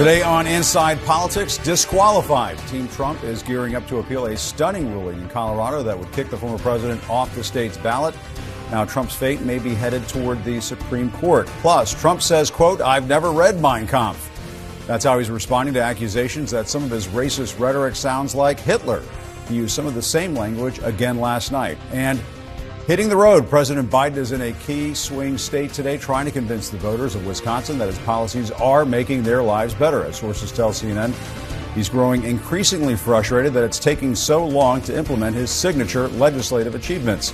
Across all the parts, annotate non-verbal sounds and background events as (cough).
Today on Inside Politics, disqualified. Team Trump is gearing up to appeal a stunning ruling in Colorado that would kick the former president off the state's ballot. Now, Trump's fate may be headed toward the Supreme Court. Plus, Trump says, quote, I've never read Mein Kampf. That's how he's responding to accusations that some of his racist rhetoric sounds like Hitler. He used some of the same language again last night. And Hitting the road, President Biden is in a key swing state today, trying to convince the voters of Wisconsin that his policies are making their lives better. As sources tell CNN, he's growing increasingly frustrated that it's taking so long to implement his signature legislative achievements.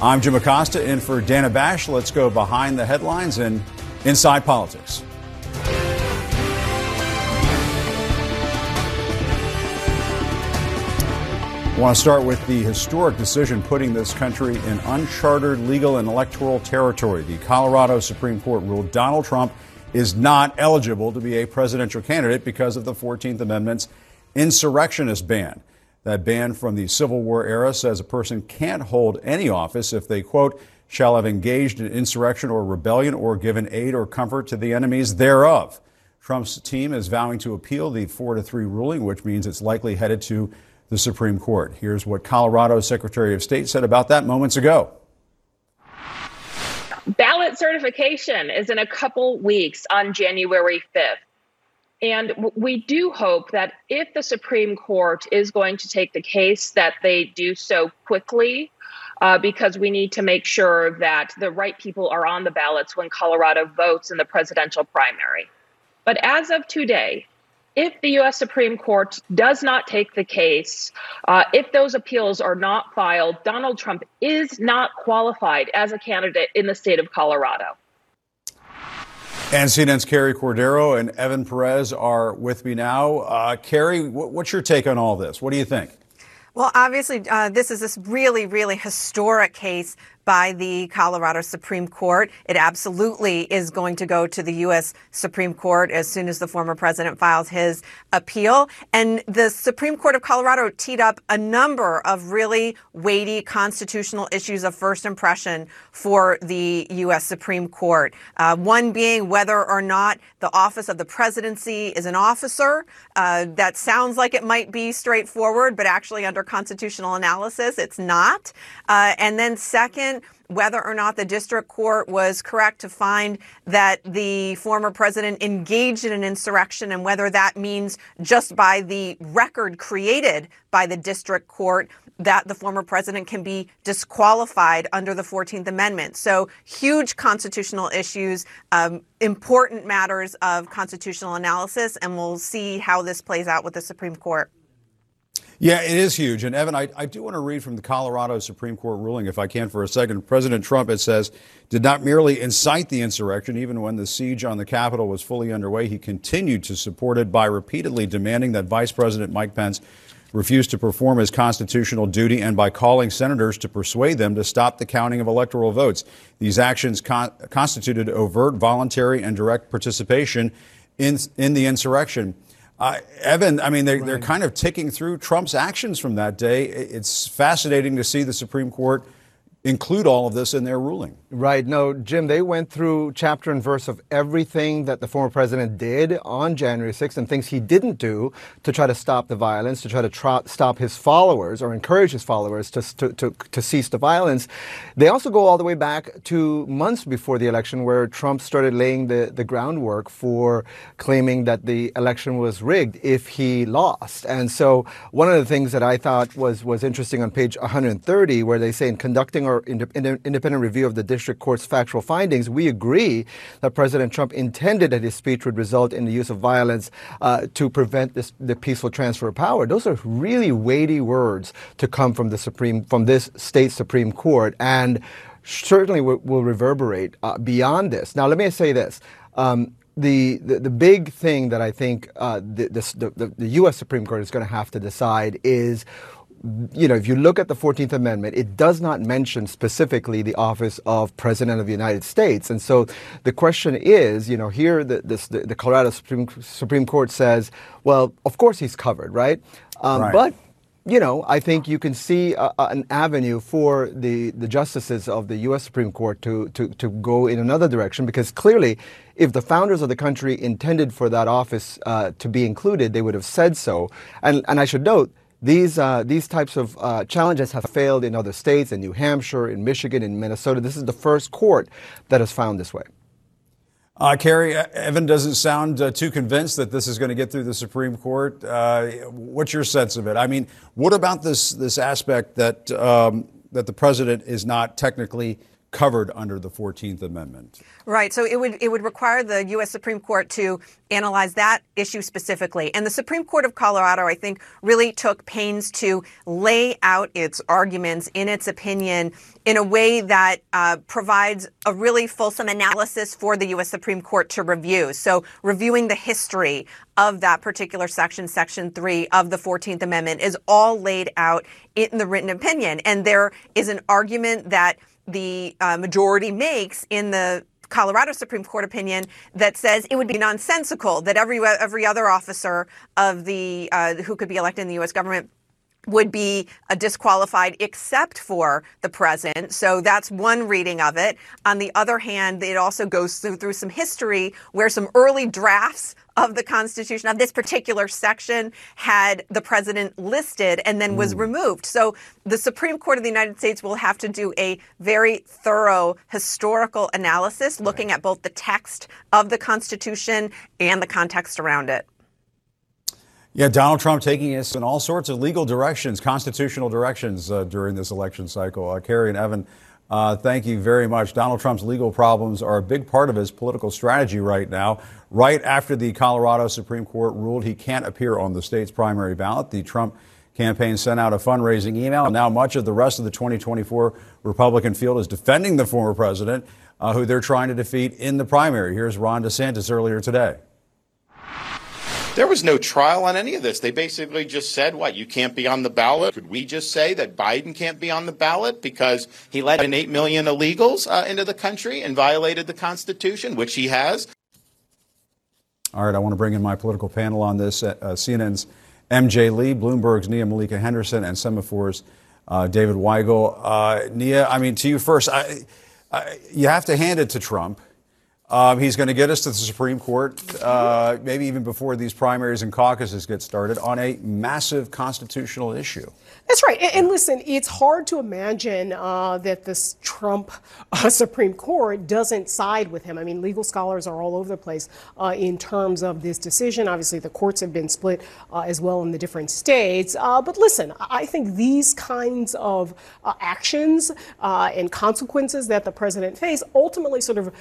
I'm Jim Acosta in for Dana Bash. Let's go behind the headlines and inside politics. I want to start with the historic decision putting this country in uncharted legal and electoral territory. The Colorado Supreme Court ruled Donald Trump is not eligible to be a presidential candidate because of the 14th Amendment's insurrectionist ban. That ban from the Civil War era says a person can't hold any office if they, quote, shall have engaged in insurrection or rebellion or given aid or comfort to the enemies thereof. Trump's team is vowing to appeal the 4 to 3 ruling, which means it's likely headed to the Supreme Court. Here's what Colorado Secretary of State said about that moments ago. Ballot certification is in a couple weeks on January 5th. And we do hope that if the Supreme Court is going to take the case, that they do so quickly, uh, because we need to make sure that the right people are on the ballots when Colorado votes in the presidential primary. But as of today, if the U.S. Supreme Court does not take the case, uh, if those appeals are not filed, Donald Trump is not qualified as a candidate in the state of Colorado. And CNN's Carrie Cordero and Evan Perez are with me now. Uh, Carrie, what's your take on all this? What do you think? Well, obviously, uh, this is this really, really historic case by the Colorado Supreme Court. It absolutely is going to go to the U.S. Supreme Court as soon as the former president files his appeal. And the Supreme Court of Colorado teed up a number of really weighty constitutional issues of first impression for the U.S. Supreme Court. Uh, one being whether or not the office of the presidency is an officer. Uh, that sounds like it might be straightforward, but actually, under constitutional analysis, it's not. Uh, and then, second, whether or not the district court was correct to find that the former president engaged in an insurrection and whether that means just by the record created by the district court that the former president can be disqualified under the 14th Amendment. So, huge constitutional issues, um, important matters of constitutional analysis, and we'll see how this plays out with the Supreme Court. Yeah, it is huge. And Evan, I, I do want to read from the Colorado Supreme Court ruling, if I can, for a second. President Trump, it says, did not merely incite the insurrection, even when the siege on the Capitol was fully underway. He continued to support it by repeatedly demanding that Vice President Mike Pence refuse to perform his constitutional duty and by calling senators to persuade them to stop the counting of electoral votes. These actions con- constituted overt, voluntary, and direct participation in, in the insurrection. Uh, Evan, I mean, they're, they're kind of ticking through Trump's actions from that day. It's fascinating to see the Supreme Court include all of this in their ruling. Right. No, Jim, they went through chapter and verse of everything that the former president did on January 6th and things he didn't do to try to stop the violence, to try to stop his followers or encourage his followers to, to, to, to cease the violence. They also go all the way back to months before the election where Trump started laying the, the groundwork for claiming that the election was rigged if he lost. And so one of the things that I thought was, was interesting on page 130 where they say in conducting or independent review of the district court's factual findings, we agree that President Trump intended that his speech would result in the use of violence uh, to prevent this, the peaceful transfer of power. Those are really weighty words to come from the Supreme, from this state Supreme Court, and certainly will, will reverberate uh, beyond this. Now, let me say this. Um, the, the, the, big thing that I think uh, the, the, the, U.S. Supreme Court is going to have to decide is you know, if you look at the 14th Amendment, it does not mention specifically the office of President of the United States. And so the question is, you know, here the, this, the, the, Colorado Supreme, Supreme Court says, well, of course he's covered, right? Um, right. But you know, I think you can see a, a, an avenue for the, the justices of the U.S. Supreme Court to, to, to go in another direction because clearly, if the founders of the country intended for that office uh, to be included, they would have said so. And, and I should note, these, uh, these types of uh, challenges have failed in other states, in New Hampshire, in Michigan, in Minnesota. This is the first court that has found this way. Uh, Carrie, Evan doesn't sound uh, too convinced that this is going to get through the Supreme Court. Uh, what's your sense of it? I mean, what about this this aspect that um, that the president is not technically covered under the 14th Amendment. Right. So it would it would require the U.S. Supreme Court to analyze that issue specifically. And the Supreme Court of Colorado, I think, really took pains to lay out its arguments in its opinion in a way that uh, provides a really fulsome analysis for the U.S. Supreme Court to review. So reviewing the history of that particular section, Section 3 of the 14th Amendment, is all laid out in the written opinion. And there is an argument that the uh, majority makes in the Colorado Supreme Court opinion that says it would be nonsensical that every every other officer of the uh, who could be elected in the U.S. government would be uh, disqualified except for the president. So that's one reading of it. On the other hand, it also goes through, through some history where some early drafts of the Constitution of this particular section had the president listed and then was mm. removed. So the Supreme Court of the United States will have to do a very thorough historical analysis looking at both the text of the Constitution and the context around it. Yeah, Donald Trump taking us in all sorts of legal directions, constitutional directions uh, during this election cycle. Uh, Carrie and Evan, uh, thank you very much. Donald Trump's legal problems are a big part of his political strategy right now. Right after the Colorado Supreme Court ruled he can't appear on the state's primary ballot, the Trump campaign sent out a fundraising email. Now, much of the rest of the 2024 Republican field is defending the former president, uh, who they're trying to defeat in the primary. Here's Ron DeSantis earlier today. There was no trial on any of this. They basically just said, what, you can't be on the ballot? Could we just say that Biden can't be on the ballot because he let in 8 million illegals uh, into the country and violated the Constitution, which he has? All right, I want to bring in my political panel on this. Uh, CNN's MJ Lee, Bloomberg's Nia Malika Henderson, and Semafor's uh, David Weigel. Uh, Nia, I mean, to you first, I, I, you have to hand it to Trump. Um, he's going to get us to the Supreme Court, uh, maybe even before these primaries and caucuses get started, on a massive constitutional issue. That's right. And, and listen, it's hard to imagine uh, that this Trump uh, Supreme Court doesn't side with him. I mean, legal scholars are all over the place uh, in terms of this decision. Obviously, the courts have been split uh, as well in the different states. Uh, but listen, I think these kinds of actions and consequences that the president faced ultimately sort of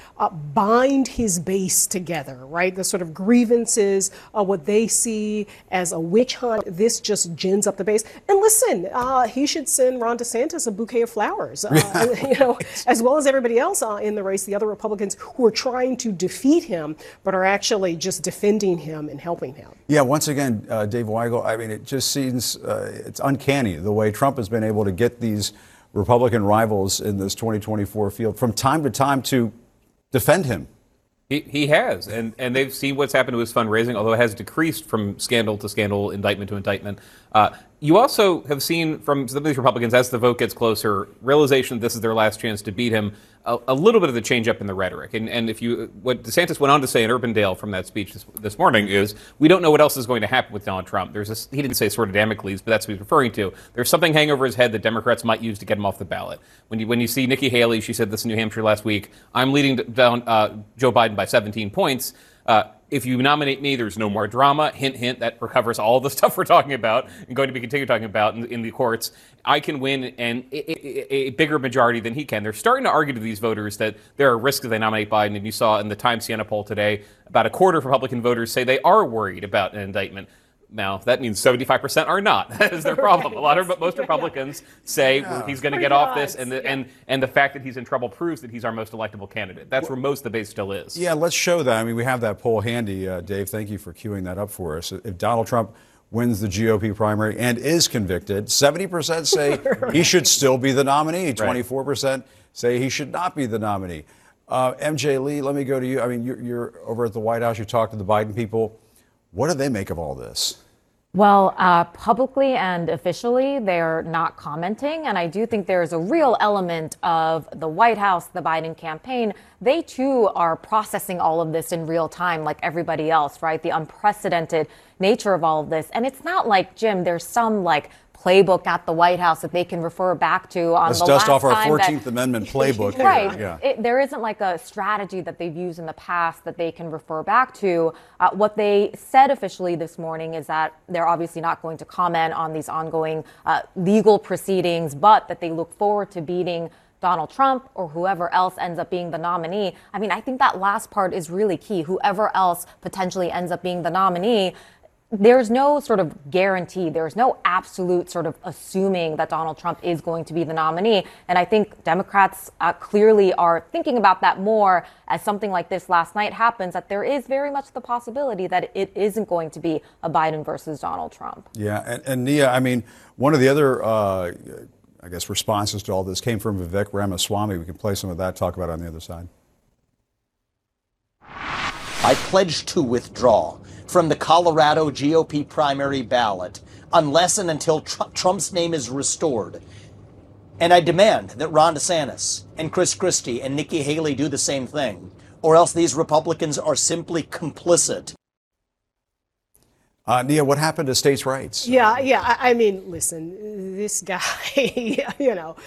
bind his base together, right? The sort of grievances, what they see as a witch hunt, this just gins up the base. And listen, listen, uh, he should send Ron DeSantis a bouquet of flowers, uh, (laughs) you know, as well as everybody else uh, in the race, the other Republicans who are trying to defeat him, but are actually just defending him and helping him. Yeah, once again, uh, Dave Weigel, I mean, it just seems uh, it's uncanny the way Trump has been able to get these Republican rivals in this 2024 field from time to time to defend him He, he has, and, and they've seen what's happened to his fundraising, although it has decreased from scandal to scandal, indictment to indictment. Uh, you also have seen from some of these Republicans, as the vote gets closer, realization this is their last chance to beat him, a, a little bit of the change up in the rhetoric. And, and if you, what DeSantis went on to say in Urbandale from that speech this, this morning is, we don't know what else is going to happen with Donald Trump. There's a, he didn't say sort of Damocles, but that's what he's referring to. There's something hanging over his head that Democrats might use to get him off the ballot. When you, when you see Nikki Haley, she said this in New Hampshire last week, I'm leading down uh, Joe Biden by 17 points. Uh, if you nominate me, there's no more drama. Hint, hint, that recovers all the (laughs) stuff we're talking about and going to be continue talking about in, in the courts. I can win and a, a, bigger majority than he can. They're starting to argue to these voters that there are risks if they nominate Biden. And you saw in the Times Siena poll today, about a quarter of Republican voters say they are worried about an indictment. Now that means 75% are not. (laughs) That is their problem. Right. A lot of (laughs) most Republicans say (laughs) yeah. he's going to get off this, and the, yeah. and and the fact that he's in trouble proves that he's our most electable candidate. That's where most of the base still is. Yeah, let's show that. I mean, we have that poll handy, uh, Dave. Thank you for queuing that up for us. If Donald Trump wins the GOP primary and is convicted, 70% say right. he should still be the nominee. 24% say he should not be the nominee. Uh, MJ Lee, let me go to you. I mean, you're, you're over at the White House. You talk to the Biden people. What do they make of all this? Well, uh, publicly and officially, they're not commenting. And I do think there's a real element of the White House, the Biden campaign. They too are processing all of this in real time, like everybody else, right? The unprecedented nature of all of this. And it's not like, Jim, there's some like playbook at the White House that they can refer back to on Let's the dust last off our 14th that, Amendment (laughs) playbook. right. Yeah. It, there isn't like a strategy that they've used in the past that they can refer back to. Uh, what they said officially this morning is that they're obviously not going to comment on these ongoing uh, legal proceedings, but that they look forward to beating Donald Trump or whoever else ends up being the nominee. I mean, I think that last part is really key. Whoever else potentially ends up being the nominee, there's no sort of guarantee. There's no absolute sort of assuming that Donald Trump is going to be the nominee. And I think Democrats uh, clearly are thinking about that more as something like this last night happens, that there is very much the possibility that it isn't going to be a Biden versus Donald Trump. Yeah. And, and Nia, I mean, one of the other, uh, I guess, responses to all this came from Vivek Ramaswamy. We can play some of that, talk about it on the other side. I pledge to withdraw from the Colorado GOP primary ballot unless and until Tr- Trump's name is restored. And I demand that Ron DeSantis and Chris Christie and Nikki Haley do the same thing, or else these Republicans are simply complicit. Uh, Nia, what happened to states' rights? Yeah, yeah. I, I mean, listen, this guy, (laughs) you know,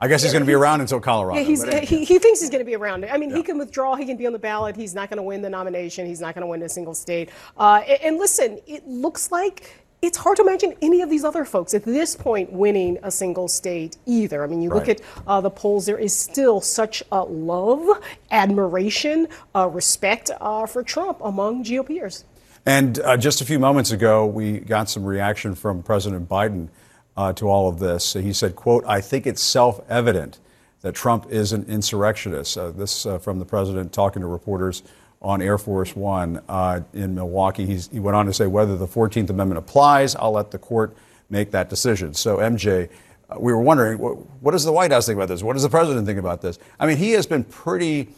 I guess he's going to be around until Colorado. Yeah, he, he thinks he's going to be around. I mean, yeah. he can withdraw. He can be on the ballot. He's not going to win the nomination. He's not going to win a single state. Uh, and, and, listen, it looks like it's hard to imagine any of these other folks at this point winning a single state either. I mean, you right. look at uh, the polls, there is still such a love, admiration, uh, respect uh, for Trump among GOPers. And uh, just a few moments ago, we got some reaction from President Biden uh, to all of this. He said, quote, I think it's self-evident that Trump is an insurrectionist. Uh, this uh, from the president talking to reporters on Air Force One uh, in Milwaukee. He's, he went on to say, whether the 14th Amendment applies, I'll let the court make that decision. So, MJ, uh, we were wondering, what, what, does the White House think about this? What does the president think about this? I mean, he has been pretty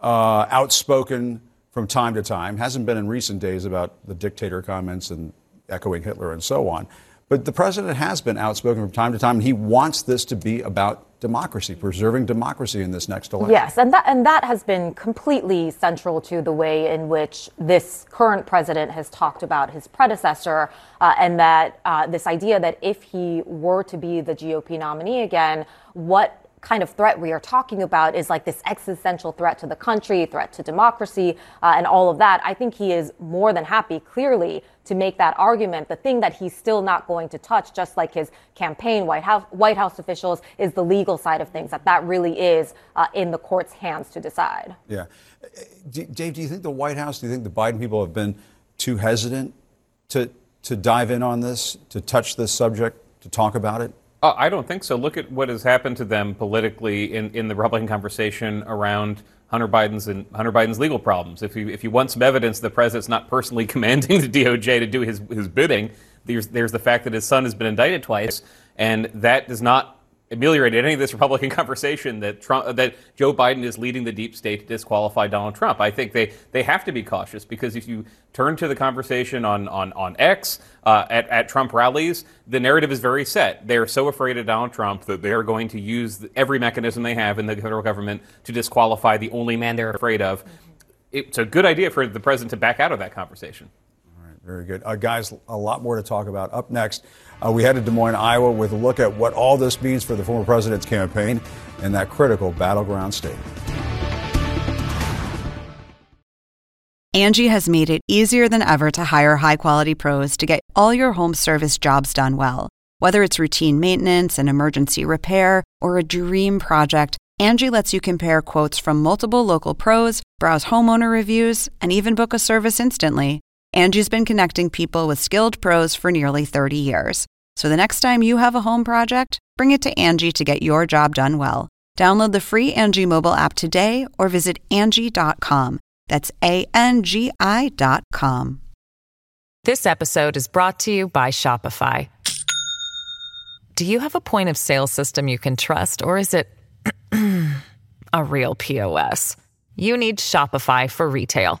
uh, outspoken from time to time, hasn't been in recent days about the dictator comments and echoing Hitler and so on. But the president has been outspoken from time to time, and he wants this to be about democracy, preserving democracy in this next election. Yes, and that and that has been completely central to the way in which this current president has talked about his predecessor, uh, and that uh, this idea that if he were to be the GOP nominee again, what kind of threat we are talking about is like this existential threat to the country, threat to democracy, uh, and all of that. I think he is more than happy, clearly, to make that argument. The thing that he's still not going to touch, just like his campaign, White House, White House officials, is the legal side of things. That that really is uh, in the court's hands to decide. Yeah, Dave, do you think the White House, do you think the Biden people have been too hesitant to to dive in on this, to touch this subject, to talk about it? Uh, I don't think so. Look at what has happened to them politically in, in the Republican conversation around Hunter Biden's and Hunter Biden's legal problems. If you if you want some evidence the president's not personally (laughs) commanding the DOJ to do his his bidding, there's there's the fact that his son has been indicted twice, and that does not ameliorated any of this Republican (laughs) conversation that Trump, that Joe Biden is leading the deep state to disqualify Donald Trump. I think they, they have to be cautious because if you turn to the conversation on on on X uh, at at Trump rallies, the narrative is very set. They are so afraid of Donald Trump that they are going to use every mechanism they have in the federal government to disqualify the only man they're afraid of. It's a good idea for the president to back out of that conversation. All right, very good. Uh, guys, a lot more to talk about. Up next, uh, we head to Des Moines, Iowa with a look at what all this means for the former president's campaign in that critical battleground state. Angie has made it easier than ever to hire high quality pros to get all your home service jobs done well. Whether it's routine maintenance, an emergency repair, or a dream project, Angie lets you compare quotes from multiple local pros, browse homeowner reviews, and even book a service instantly. Angie's been connecting people with skilled pros for nearly 30 years. So the next time you have a home project, bring it to Angie to get your job done well. Download the free Angie mobile app today or visit Angie.com. That's A N G I.com. This episode is brought to you by Shopify. Do you have a point of sale system you can trust, or is it (clears throat) a real POS? You need Shopify for retail.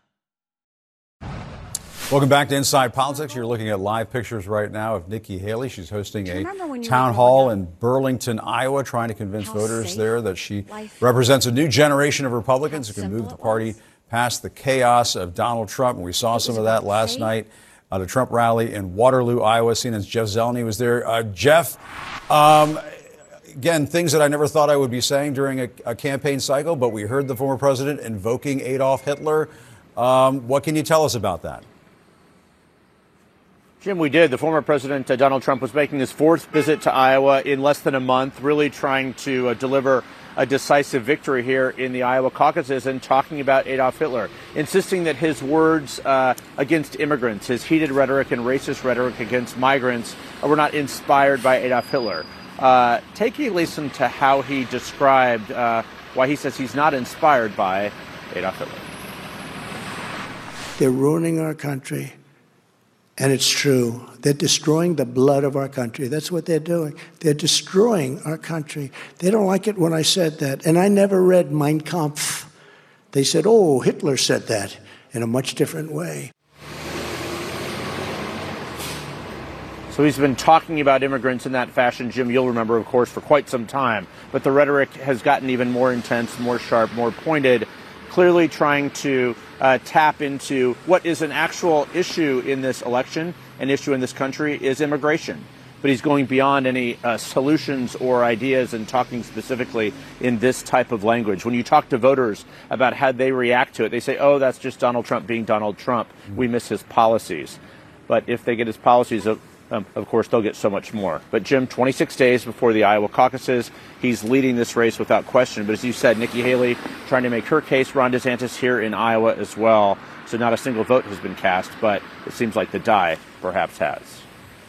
Welcome back to Inside Politics. You're looking at live pictures right now of Nikki Haley. She's hosting a town hall in Burlington, Iowa, trying to convince voters there that she represents a new generation of Republicans who can move the party past the chaos of Donald Trump. And we saw some of that last night at a Trump rally in Waterloo, Iowa. CNN's Jeff Zeleny was there. Uh, Jeff, um, again, things that I never thought I would be saying during a, a, campaign cycle, but we heard the former president invoking Adolf Hitler. Um, what can you tell us about that? Jim, we did. The former President uh, Donald Trump was making his fourth visit to Iowa in less than a month, really trying to uh, deliver a decisive victory here in the Iowa caucuses and talking about Adolf Hitler, insisting that his words uh, against immigrants, his heated rhetoric and racist rhetoric against migrants, uh, were not inspired by Adolf Hitler. Uh, take a listen to how he described uh, why he says he's not inspired by Adolf Hitler. They're ruining our country. And it's true. They're destroying the blood of our country. That's what they're doing. They're destroying our country. They don't like it when I said that. And I never read Mein Kampf. They said, oh, Hitler said that in a much different way. So he's been talking about immigrants in that fashion, Jim, you'll remember, of course, for quite some time. But the rhetoric has gotten even more intense, more sharp, more pointed clearly trying to uh, tap into what is an actual issue in this election, an issue in this country, is immigration. But he's going beyond any uh, solutions or ideas and talking specifically in this type of language. When you talk to voters about how they react to it, they say, oh, that's just Donald Trump being Donald Trump. We miss his policies. But if they get his policies um, of course, they'll get so much more. But Jim, 26 days before the Iowa caucuses, he's leading this race without question. But as you said, Nikki Haley trying to make her case, Ron DeSantis here in Iowa as well. So not a single vote has been cast, but it seems like the die perhaps has.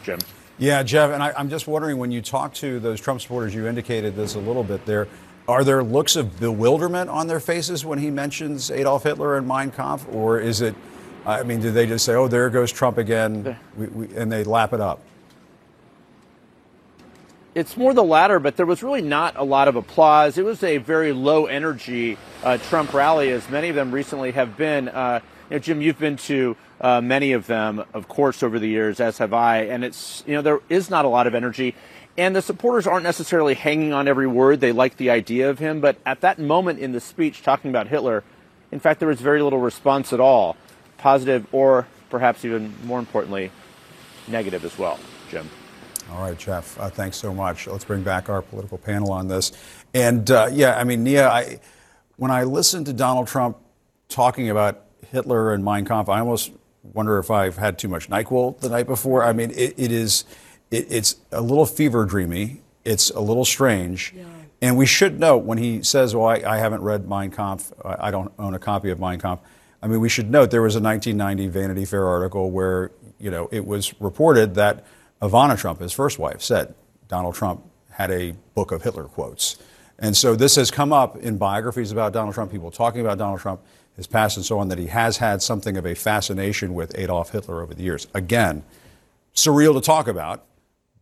Jim. Yeah, Jeff, and I, am just wondering when you talk to those Trump supporters, you indicated this a little bit there. Are there looks of bewilderment on their faces when he mentions Adolf Hitler and Mein Kampf, or is it? I mean, do they just say, "Oh, there goes Trump again," we, we, and they lap it up? It's more the latter, but there was really not a lot of applause. It was a very low energy uh, Trump rally, as many of them recently have been. Uh, you know, Jim, you've been to uh, many of them, of course, over the years, as have I, and it's you know there is not a lot of energy. And the supporters aren't necessarily hanging on every word. They like the idea of him. But at that moment in the speech talking about Hitler, in fact, there was very little response at all positive or perhaps even more importantly, negative as well. Jim. All right, Jeff. Uh, thanks so much. Let's bring back our political panel on this. And uh, yeah, I mean, Nia, I, when I listen to Donald Trump talking about Hitler and Mein Kampf, I almost wonder if I've had too much Nyquil the night before. I mean, it, it is, it, it's a little fever dreamy. It's a little strange. Yeah. And we should note when he says, "Well, I, I haven't read Mein Kampf. I don't own a copy of Mein Kampf." I mean, we should note there was a 1990 Vanity Fair article where, you know, it was reported that Ivana Trump, his first wife, said Donald Trump had a book of Hitler quotes. And so this has come up in biographies about Donald Trump, people talking about Donald Trump, his past and so on, that he has had something of a fascination with Adolf Hitler over the years. Again, surreal to talk about,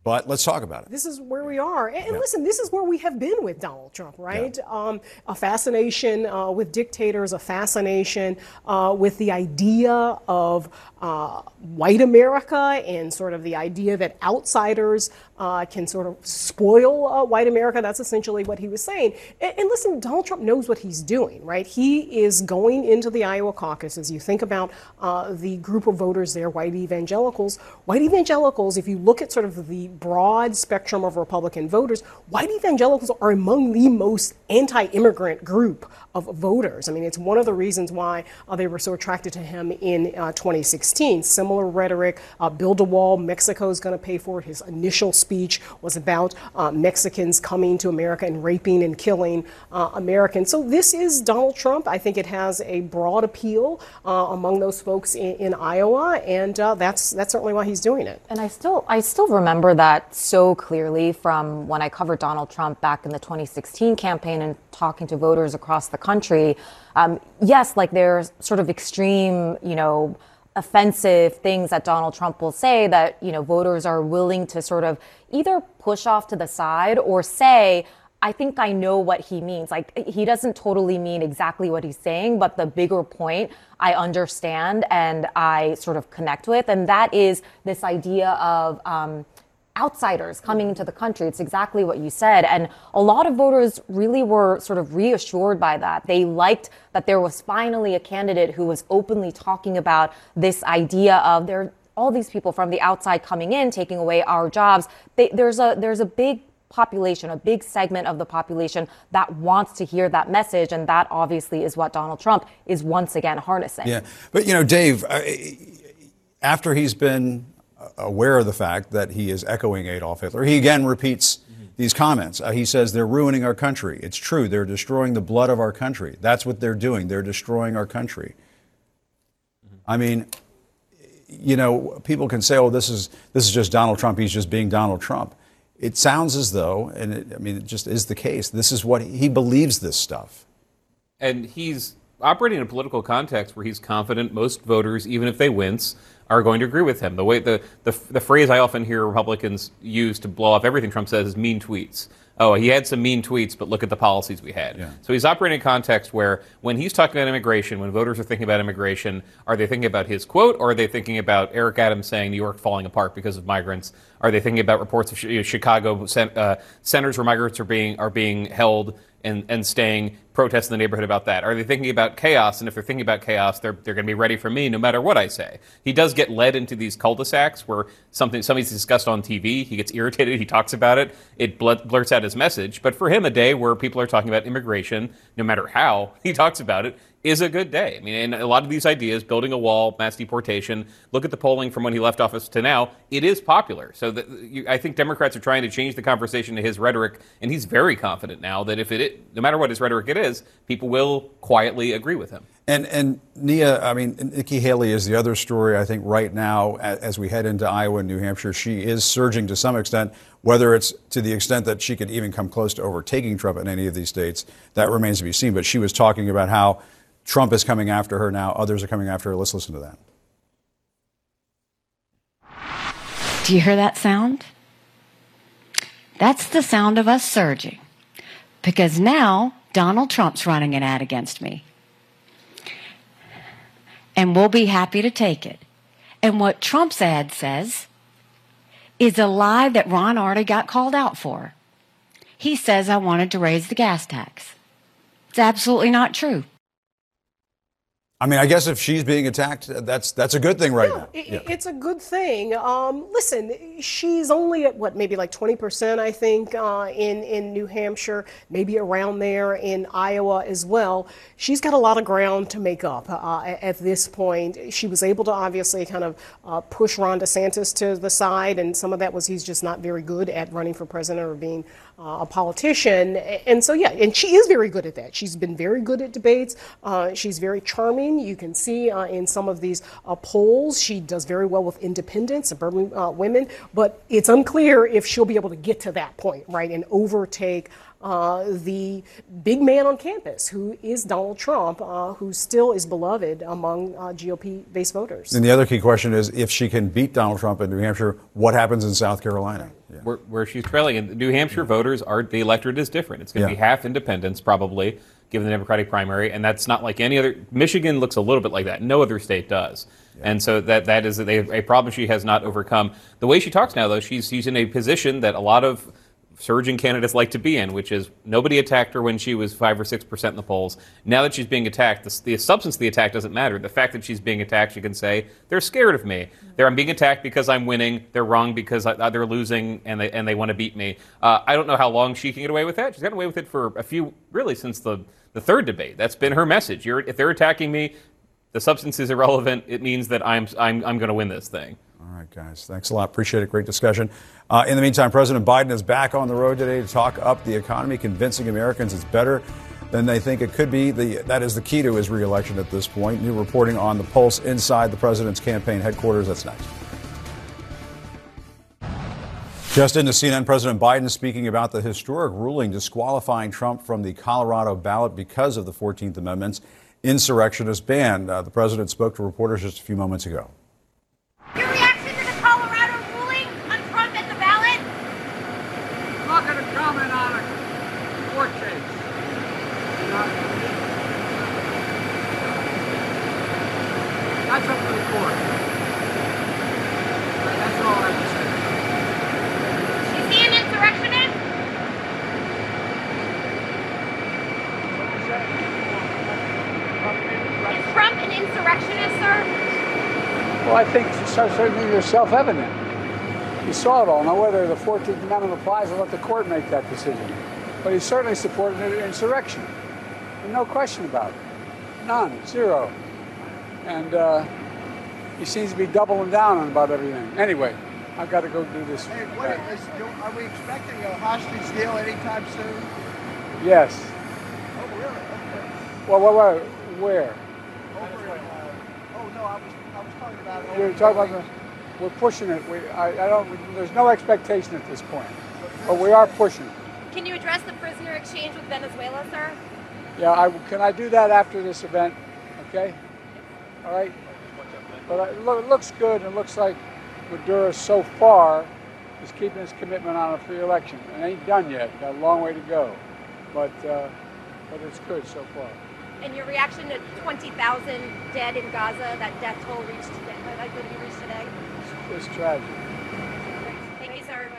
but let's talk about it. This is where we are. And, and listen, this is where we have been with Donald Trump, right? Yeah. Um, a fascination uh, with dictators, a fascination uh, with the idea of uh, white America and sort of the idea that outsiders uh, can sort of spoil uh, white America. That's essentially what he was saying. And, and, listen, Donald Trump knows what he's doing, right? He is going into the Iowa caucus. As you think about uh, the group of voters there, white evangelicals, white evangelicals, if you look at sort of the broad spectrum of Republican voters, white evangelicals are among the most anti immigrant group of voters. I mean, it's one of the reasons why uh, they were so attracted to him in uh, 2016. Similar rhetoric, uh, build a wall, Mexico is going to pay for it. His initial speech was about uh, Mexicans coming to America and raping and killing uh, Americans. So this is Donald Trump. I think it has a broad appeal uh, among those folks in, in Iowa, and that's that's certainly why he's doing it. And I still I still remember that so clearly from when I covered Donald Trump back in the 2016 campaign and talking to voters across the country, um, yes, like there's sort of extreme, you know, offensive things that Donald Trump will say that, you know, voters are willing to sort of either push off to the side or say, I think I know what he means. Like, he doesn't totally mean exactly what he's saying, but the bigger point I understand and I sort of connect with. And that is this idea of, um, outsiders coming into the country. It's exactly what you said. And a lot of voters really were sort of reassured by that. They liked that there was finally a candidate who was openly talking about this idea of there are all these people from the outside coming in, taking away our jobs. They, there's a there's a big population, a big segment of the population that wants to hear that message, and that obviously is what Donald Trump is once again harnessing. Yeah, but you know, Dave, after he's been aware of the fact that he is echoing Adolf Hitler. He again repeats mm-hmm. these comments. Uh, he says they're ruining our country. It's true. They're destroying the blood of our country. That's what they're doing. They're destroying our country. Mm-hmm. I mean, you know, people can say, "Oh, this is this is just Donald Trump. He's just being Donald Trump." It sounds as though, and it, I mean, it just is the case. This is what he believes. This stuff, and he's operating in a political context where he's confident most voters, even if they wince, are going to agree with him. The way the, the, the phrase I often hear Republicans use to blow off everything Trump says is mean tweets. Oh, he had some mean tweets, but look at the policies we had. Yeah. So he's operating in a context where when he's talking about immigration, when voters are thinking about immigration, are they thinking about his quote or are they thinking about Eric Adams saying New York falling apart because of migrants? Are they thinking about reports of Chicago uh, centers where migrants are being are being held and, and staying protest in the neighborhood about that? Are they thinking about chaos? And if they're thinking about chaos, they're, they're going to be ready for me no matter what I say. He does get led into these cul-de-sacs where something somebody's discussed on TV. He gets irritated. He talks about it. It blurts out his message. But for him, a day where people are talking about immigration, no matter how (laughs) he talks about it, is a good day. I mean, and a lot of these ideas, building a wall, mass deportation, look at the polling from when he left office to now, it is popular. So the, you, I think Democrats are trying to change the conversation to his rhetoric, and he's very confident now that if it, no matter what his rhetoric it is, people will quietly agree with him. And and Nia, I mean, Nikki Haley is the other story. I think right now, as we head into Iowa and New Hampshire, she is surging to some extent. Whether it's to the extent that she could even come close to overtaking Trump in any of these states, that remains to be seen. But she was talking about how Trump is coming after her now. Others are coming after her. Let's listen to that. Do you hear that sound? That's the sound of us surging. Because now Donald Trump's running an ad against me. And we'll be happy to take it. And what Trump's ad says is a lie that Ron already got called out for. He says I wanted to raise the gas tax. It's absolutely not true. I mean, I guess if she's being attacked, that's that's a good thing right yeah, now. It, yeah. It's a good thing. Um, listen, she's only at what, maybe like 20%, I think, uh, in in New Hampshire, maybe around there in Iowa as well. She's got a lot of ground to make up uh, at this point. She was able to obviously kind of uh, push Ron DeSantis to the side, and some of that was he's just not very good at running for president or being uh, a politician. And so, yeah, and she is very good at that. She's been very good at debates. Uh, she's very charming. You can see uh, in some of these uh, polls, she does very well with independents, suburban uh, women, but it's unclear if she'll be able to get to that point, right, and overtake uh, the big man on campus, who is Donald Trump, uh, who still is beloved among uh, GOP base voters. And the other key question is if she can beat Donald Trump in New Hampshire, what happens in South Carolina? Yeah. Where, where, she's trailing. In New Hampshire, voters are, the electorate is different. It's going to yeah. be half independents, probably, given the Democratic primary, and that's not like any other. Michigan looks a little bit like that. No other state does. Yeah. And so that that is a, a problem she has not overcome. The way she talks now, though, she's, she's in a position that a lot of surging candidates like to be in, which is nobody attacked her when she was five or six percent in the polls. Now that she's being attacked, the, the, substance of the attack doesn't matter. The fact that she's being attacked, she can say they're scared of me. They're I'm being attacked because I'm winning. They're wrong because I, they're losing and they and they want to beat me. Uh, I don't know how long she can get away with that. She's gotten away with it for a few, really, since the the third debate. That's been her message. You're, if they're attacking me, the substance is irrelevant. It means that I'm I'm I'm going to win this thing. All right, guys. Thanks a lot. Appreciate it. Great discussion. Uh, in the meantime, President Biden is back on the road today to talk up the economy, convincing Americans it's better than they think it could be. The, that is the key to his reelection at this point. New reporting on the pulse inside the president's campaign headquarters. That's next. Just into CNN, President Biden speaking about the historic ruling disqualifying Trump from the Colorado ballot because of the 14th Amendment's insurrectionist ban. Uh, the president spoke to reporters just a few moments ago. Is self-evident. You saw it all. Now, whether the 14th Amendment applies, I'll let the court make that decision. But he certainly supported an insurrection. No question about it. None. Zero. And uh, he seems to be doubling down on about everything. Anyway, I've got to go do this. Hey, what is, are we expecting a hostage deal anytime soon? Yes. Oh, really? Okay. Well, well, well where? You're talking about the, we're pushing it. We, I, I don't. There's no expectation at this point, but we are pushing. Can you address the prisoner exchange with Venezuela, sir? Yeah, I, can I do that after this event? Okay. All right. But it, look, it looks good. It looks like Maduro so far is keeping his commitment on a free election. It ain't done yet. Got a long way to go, but uh, but it's good so far. And your reaction to 20,000 dead in Gaza, that death toll reached today, that could be reached today? It's, tragic. Thank you, sir.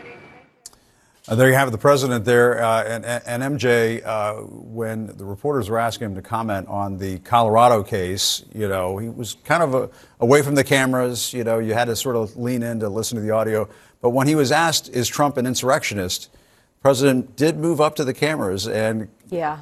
Uh, there you have it, the president there. Uh, and, and, MJ, uh, when the reporters were asking him to comment on the Colorado case, you know, he was kind of a, away from the cameras. You know, you had to sort of lean in to listen to the audio. But when he was asked, is Trump an insurrectionist? The president did move up to the cameras and yeah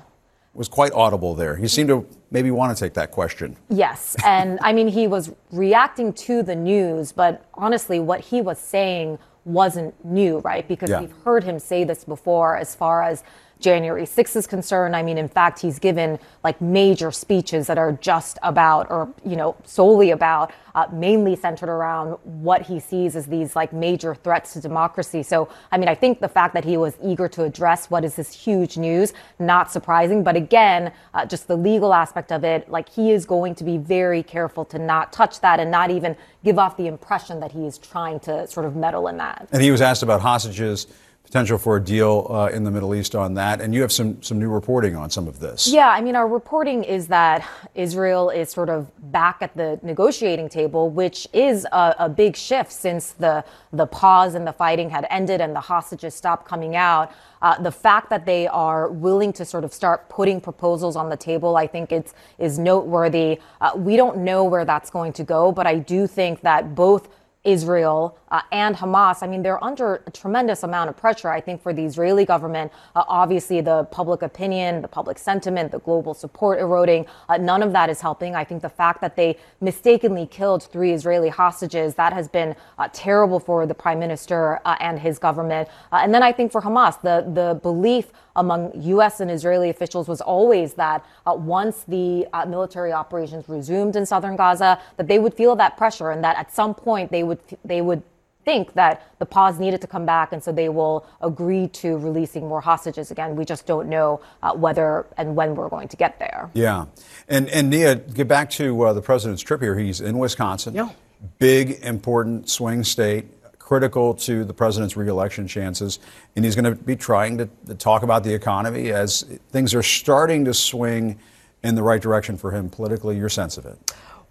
was quite audible there. He seemed to maybe want to take that question. Yes. And I mean, he was reacting to the news, but honestly, what he was saying wasn't new, right? Because yeah. we've heard him say this before as far as January 6th is concerned. I mean, in fact, he's given like major speeches that are just about, or, you know, solely about, uh, mainly centered around what he sees as these like major threats to democracy. So, I mean, I think the fact that he was eager to address what is this huge news, not surprising. But again, uh, just the legal aspect of it, like he is going to be very careful to not touch that and not even give off the impression that he is trying to sort of meddle in that. And he was asked about hostages potential for a deal uh, in the Middle East on that. And you have some, some new reporting on some of this. Yeah, I mean, our reporting is that Israel is sort of back at the negotiating table, which is a, a big shift since the, the pause in the fighting had ended and the hostages stopped coming out. Uh, the fact that they are willing to sort of start putting proposals on the table, I think it's is noteworthy. Uh, we don't know where that's going to go, but I do think that both Israel uh, and Hamas, I mean, they're under a tremendous amount of pressure, I think, for the Israeli government. Uh, obviously, the public opinion, the public sentiment, the global support eroding, uh, none of that is helping. I think the fact that they mistakenly killed three Israeli hostages, that has been uh, terrible for the prime minister uh, and his government. Uh, and then I think for Hamas, the, the belief among U.S. and Israeli officials was always that once the military operations resumed in southern Gaza, that they would feel that pressure and that at some point they would they would think that the pause needed to come back, and so they will agree to releasing more hostages again. We just don't know uh, whether and when we're going to get there. Yeah, and and Nia, get back to uh, the president's trip here. He's in Wisconsin. Yeah. Big, important swing state critical to the president's reelection chances. And he's going to be trying to, to, talk about the economy as things are starting to swing in the right direction for him politically. Your sense of it?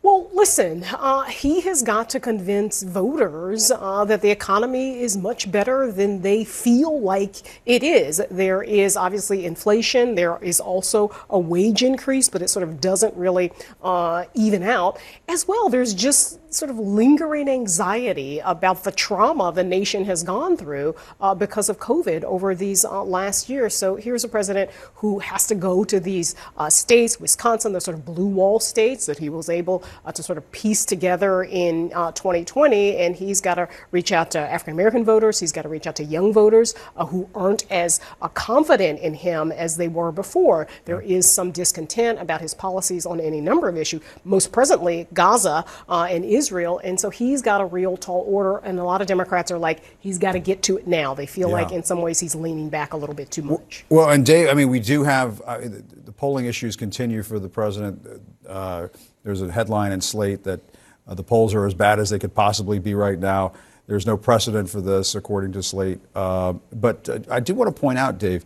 Well, listen, uh, he has got to convince voters uh, that the economy is much better than they feel like it is. There is obviously inflation. There is also a wage increase, but it sort of doesn't really uh, even out. As well, there's just sort of lingering anxiety about the trauma the nation has gone through uh, because of COVID over these uh, last years. So here's a president who has to go to these uh, states, Wisconsin, the sort of blue wall states that he was able uh, to sort of piece together in 2020. Uh, and he's got to reach out to African American voters. He's got to reach out to young voters uh, who aren't as confident in him as they were before. There is some discontent about his policies on any number of issues, most presently Gaza and Israel. And so he's got a real tall order. And a lot of Democrats are like, he's got to get to it now. They feel yeah. like in some ways he's leaning back a little bit too much. Well, and Dave, I mean, we do have uh, the polling issues continue for the president. Uh, there's a headline in Slate that uh, the polls are as bad as they could possibly be right now. There's no precedent for this, according to Slate. Uh, but uh, I do want to point out, Dave,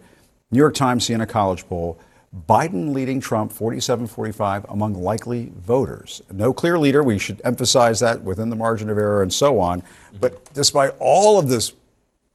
New York Times Siena College poll Biden leading Trump 47 45 among likely voters. No clear leader. We should emphasize that within the margin of error and so on. But despite all of this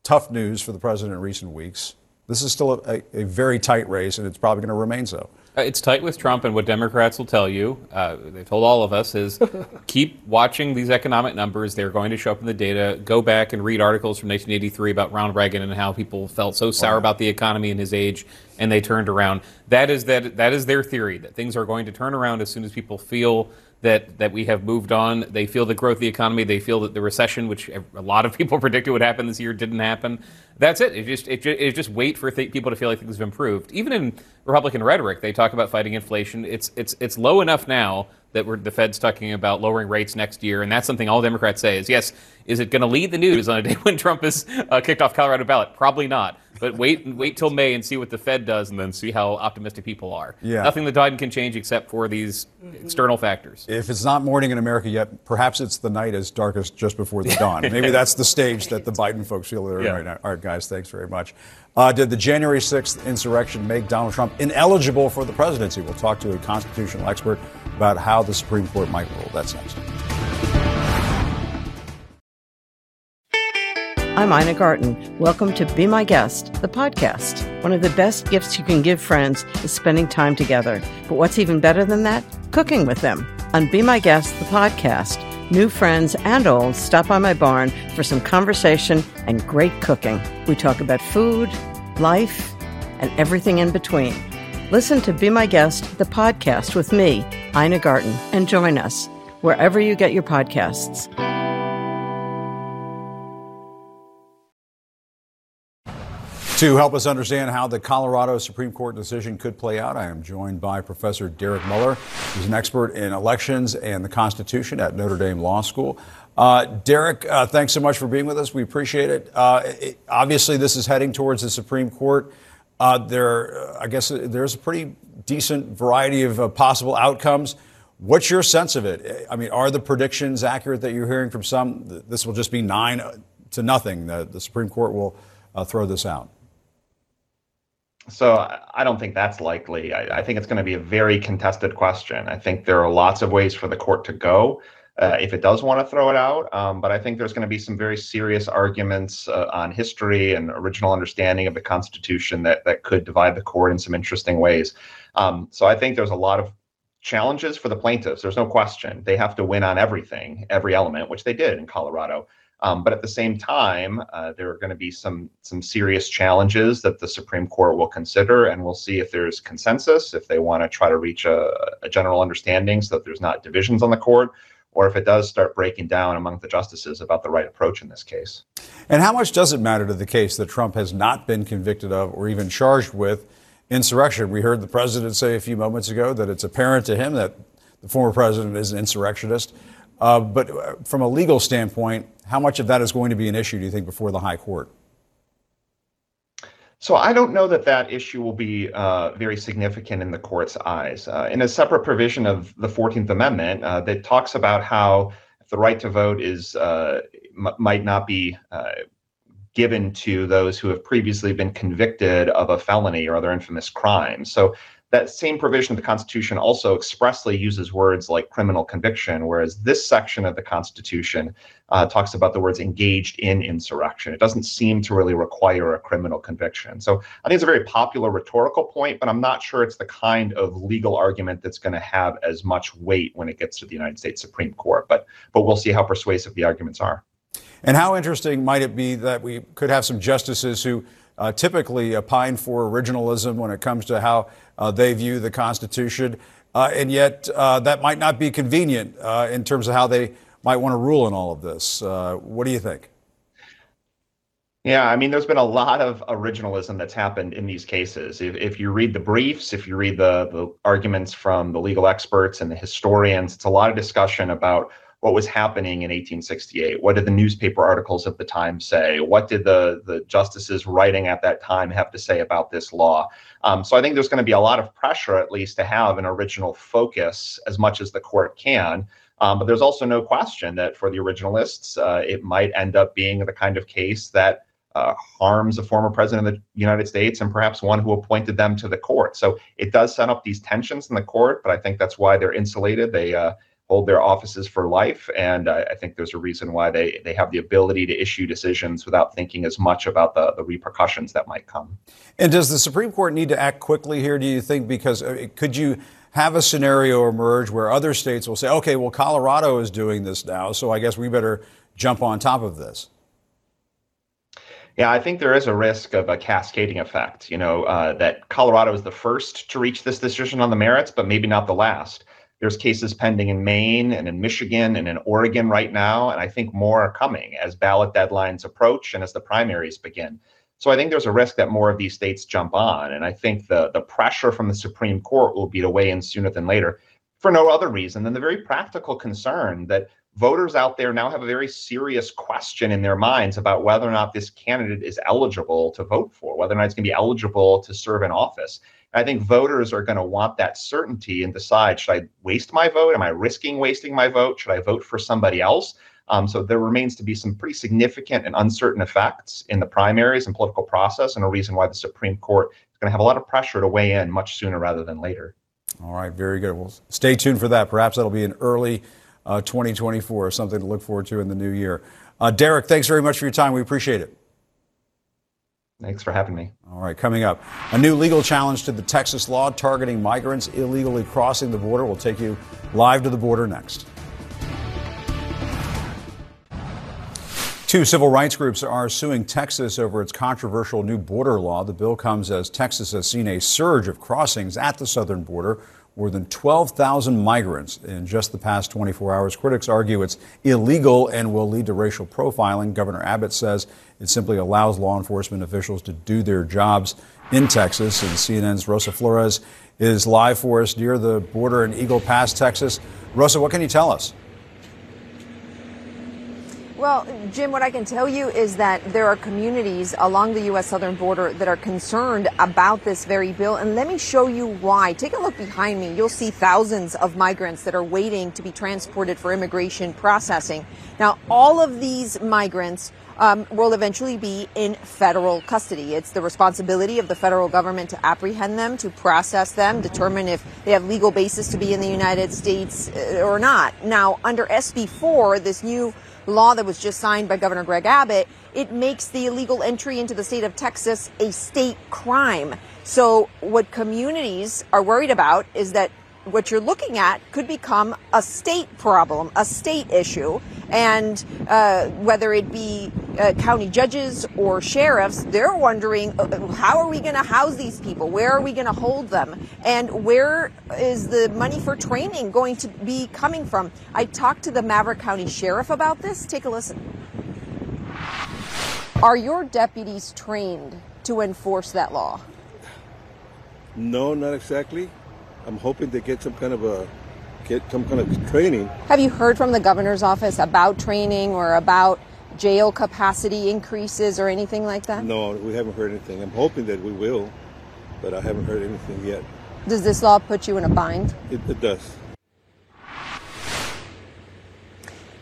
tough news for the president in recent weeks, this is still a, a very tight race, and it's probably going to remain so. Uh, it's tight with Trump, and what Democrats will tell you, uh, they told all of us, is (laughs) keep watching these economic numbers. They're going to show up in the data. Go back and read articles from 1983 about Ronald Reagan and how people felt so sour wow. about the economy in his age, and they turned around. That is that. That is their theory that things are going to turn around as soon as people feel that that we have moved on. They feel the growth of the economy. They feel that the recession, which a lot of people (laughs) predicted would happen this year, didn't happen. That's it. It just it, it just wait for th- people to feel like things have improved. Even in Republican rhetoric, they talk about fighting inflation. It's it's it's low enough now that we're, the Fed's talking about lowering rates next year, and that's something all Democrats say is yes. Is it going to lead the news on a day (laughs) when Trump is uh, kicked off Colorado ballot? Probably not. But wait, wait till May and see what the Fed does, and then see how optimistic people are. Yeah. Nothing that Biden can change except for these external factors. If it's not morning in America yet, perhaps it's the night as darkest just before the dawn. (laughs) Maybe that's the stage that the Biden folks feel they're yeah. in right now. All right, guys, thanks very much. Uh, did the January 6th insurrection make Donald Trump ineligible for the presidency? We'll talk to a constitutional expert about how the Supreme Court might rule. That's next. I'm Ina Garten. Welcome to Be My Guest, the podcast. One of the best gifts you can give friends is spending time together. But what's even better than that? Cooking with them. On Be My Guest, the podcast, new friends and old stop by my barn for some conversation and great cooking. We talk about food, life, and everything in between. Listen to Be My Guest, the podcast with me, Ina Garten, and join us wherever you get your podcasts. To help us understand how the Colorado Supreme Court decision could play out, I am joined by Professor Derek Muller. He's an expert in elections and the Constitution at Notre Dame Law School. Uh, Derek, uh, thanks so much for being with us. We appreciate it. Uh, it obviously, this is heading towards the Supreme Court. Uh, there, I guess, there's a pretty decent variety of uh, possible outcomes. What's your sense of it? I mean, are the predictions accurate that you're hearing from some? This will just be nine to nothing. The, the Supreme Court will uh, throw this out. So I don't think that's likely. I, I think it's going to be a very contested question. I think there are lots of ways for the court to go uh, if it does want to throw it out. Um, but I think there's going to be some very serious arguments uh, on history and original understanding of the Constitution that that could divide the court in some interesting ways. Um, so I think there's a lot of challenges for the plaintiffs. There's no question. They have to win on everything, every element, which they did in Colorado. Um, but at the same time, uh, there are going to be some some serious challenges that the Supreme Court will consider, and we'll see if there's consensus, if they want to try to reach a, a general understanding so that there's not divisions on the court, or if it does start breaking down among the justices about the right approach in this case. And how much does it matter to the case that Trump has not been convicted of or even charged with insurrection? We heard the president say a few moments ago that it's apparent to him that the former president is an insurrectionist. Uh, but uh, from a legal standpoint, how much of that is going to be an issue, do you think, before the high court? So I don't know that that issue will be uh, very significant in the court's eyes. Uh, in a separate provision of the 14th Amendment uh, that talks about how the right to vote is uh, m- might not be given to those who have previously been convicted of a felony or other infamous crime. So that same provision of the Constitution also expressly uses words like criminal conviction, whereas this section of the Constitution uh, talks about the words engaged in insurrection. It doesn't seem to really require a criminal conviction. So I think it's a very popular rhetorical point, but I'm not sure it's the kind of legal argument that's going to have as much weight when it gets to the United States Supreme Court. But but we'll see how persuasive the arguments are. And how interesting might it be that we could have some justices who uh, typically pine for originalism when it comes to how uh, they view the Constitution. Uh, and yet, uh, that might not be convenient uh, in terms of how they might want to rule in all of this. Uh, what do you think? Yeah, I mean, there's been a lot of originalism that's happened in these cases. If, if you read the briefs, if you read the, the arguments from the legal experts and the historians, it's a lot of discussion about what was happening in 1868. What did the newspaper articles of the time say? What did the, the justices writing at that time have to say about this law? Um, so I think there's going to be a lot of pressure, at least, to have an original focus as much as the court can. Um, but there's also no question that for the originalists, uh, it might end up being the kind of case that uh, harms a former president of the United States and perhaps one who appointed them to the court. So it does set up these tensions in the court, but I think that's why they're insulated. They uh, hold their offices for life. And I, I, think there's a reason why they, they have the ability to issue decisions without thinking as much about the, the repercussions that might come. And does the Supreme Court need to act quickly here, do you think? Because uh, could you have a scenario emerge where other states will say, okay, well, Colorado is doing this now, so I guess we better jump on top of this? Yeah, I think there is a risk of a cascading effect. You know, uh, that Colorado is the first to reach this decision on the merits, but maybe not the last. There's cases pending in Maine and in Michigan and in Oregon right now, and I think more are coming as ballot deadlines approach and as the primaries begin. So I think there's a risk that more of these states jump on, and I think the the pressure from the Supreme Court will be to weigh in sooner than later, for no other reason than the very practical concern that voters out there now have a very serious question in their minds about whether or not this candidate is eligible to vote for, whether or not it's going to be eligible to serve in office. I think voters are going to want that certainty and decide should I waste my vote? Am I risking wasting my vote? Should I vote for somebody else? Um, so there remains to be some pretty significant and uncertain effects in the primaries and political process, and a reason why the Supreme Court is going to have a lot of pressure to weigh in much sooner rather than later. All right, very good. Well, stay tuned for that. Perhaps that'll be in early uh, 2024, something to look forward to in the new year. Uh, Derek, thanks very much for your time. We appreciate it. Thanks for having me. All right, coming up, a new legal challenge to the Texas law targeting migrants illegally crossing the border. We'll take you live to the border next. Two civil rights groups are suing Texas over its controversial new border law. The bill comes as Texas has seen a surge of crossings at the southern border more than 12,000 migrants in just the past 24 hours. Critics argue it's illegal and will lead to racial profiling. Governor Abbott says it simply allows law enforcement officials to do their jobs in Texas. And CNN's Rosa Flores is live for us near the border in Eagle Pass, Texas. Rosa, what can you tell us? Well, Jim, what I can tell you is that there are communities along the U.S. southern border that are concerned about this very bill. And let me show you why. Take a look behind me. You'll see thousands of migrants that are waiting to be transported for immigration processing. Now, all of these migrants um, will eventually be in federal custody. It's the responsibility of the federal government to apprehend them, to process them, determine if they have legal basis to be in the United States uh, or not. Now, under SB 4, this new law that was just signed by Governor Greg Abbott, it makes the illegal entry into the state of Texas a state crime. So what communities are worried about is that what you're looking at could become a state problem, a state issue. And uh, whether it be uh, county judges or sheriffs, they're wondering uh, how are we going to house these people? Where are we going to hold them? And where is the money for training going to be coming from? I talked to the Maverick County Sheriff about this. Take a listen. Are your deputies trained to enforce that law? No, not exactly. I'm hoping to get some kind of a get some kind of training. Have you heard from the governor's office about training or about jail capacity increases or anything like that? No, we haven't heard anything. I'm hoping that we will, but I haven't heard anything yet. Does this law put you in a bind? It, it does.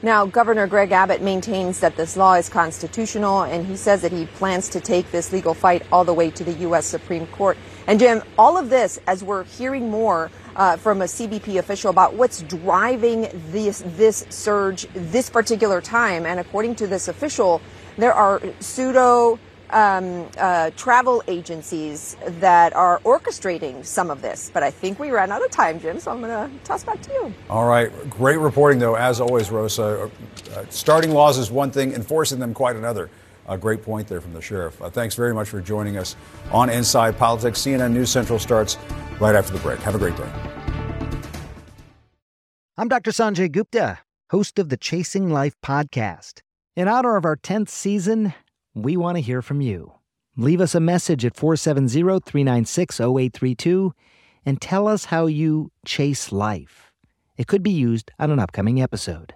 Now, Governor Greg Abbott maintains that this law is constitutional, and he says that he plans to take this legal fight all the way to the U.S. Supreme Court. And Jim, all of this, as we're hearing more uh, from a CBP official about what's driving this this surge this particular time, and according to this official, there are pseudo um, uh, travel agencies that are orchestrating some of this. But I think we ran out of time, Jim, so I'm going to toss back to you. All right. Great reporting, though, as always, Rosa. Uh, starting laws is one thing, enforcing them quite another. A great point there from the sheriff. Uh, thanks very much for joining us on Inside Politics. CNN News Central starts right after the break. Have a great day. I'm Dr. Sanjay Gupta, host of the Chasing Life podcast. In honor of our 10th season, we want to hear from you. Leave us a message at 470 396 0832 and tell us how you chase life. It could be used on an upcoming episode.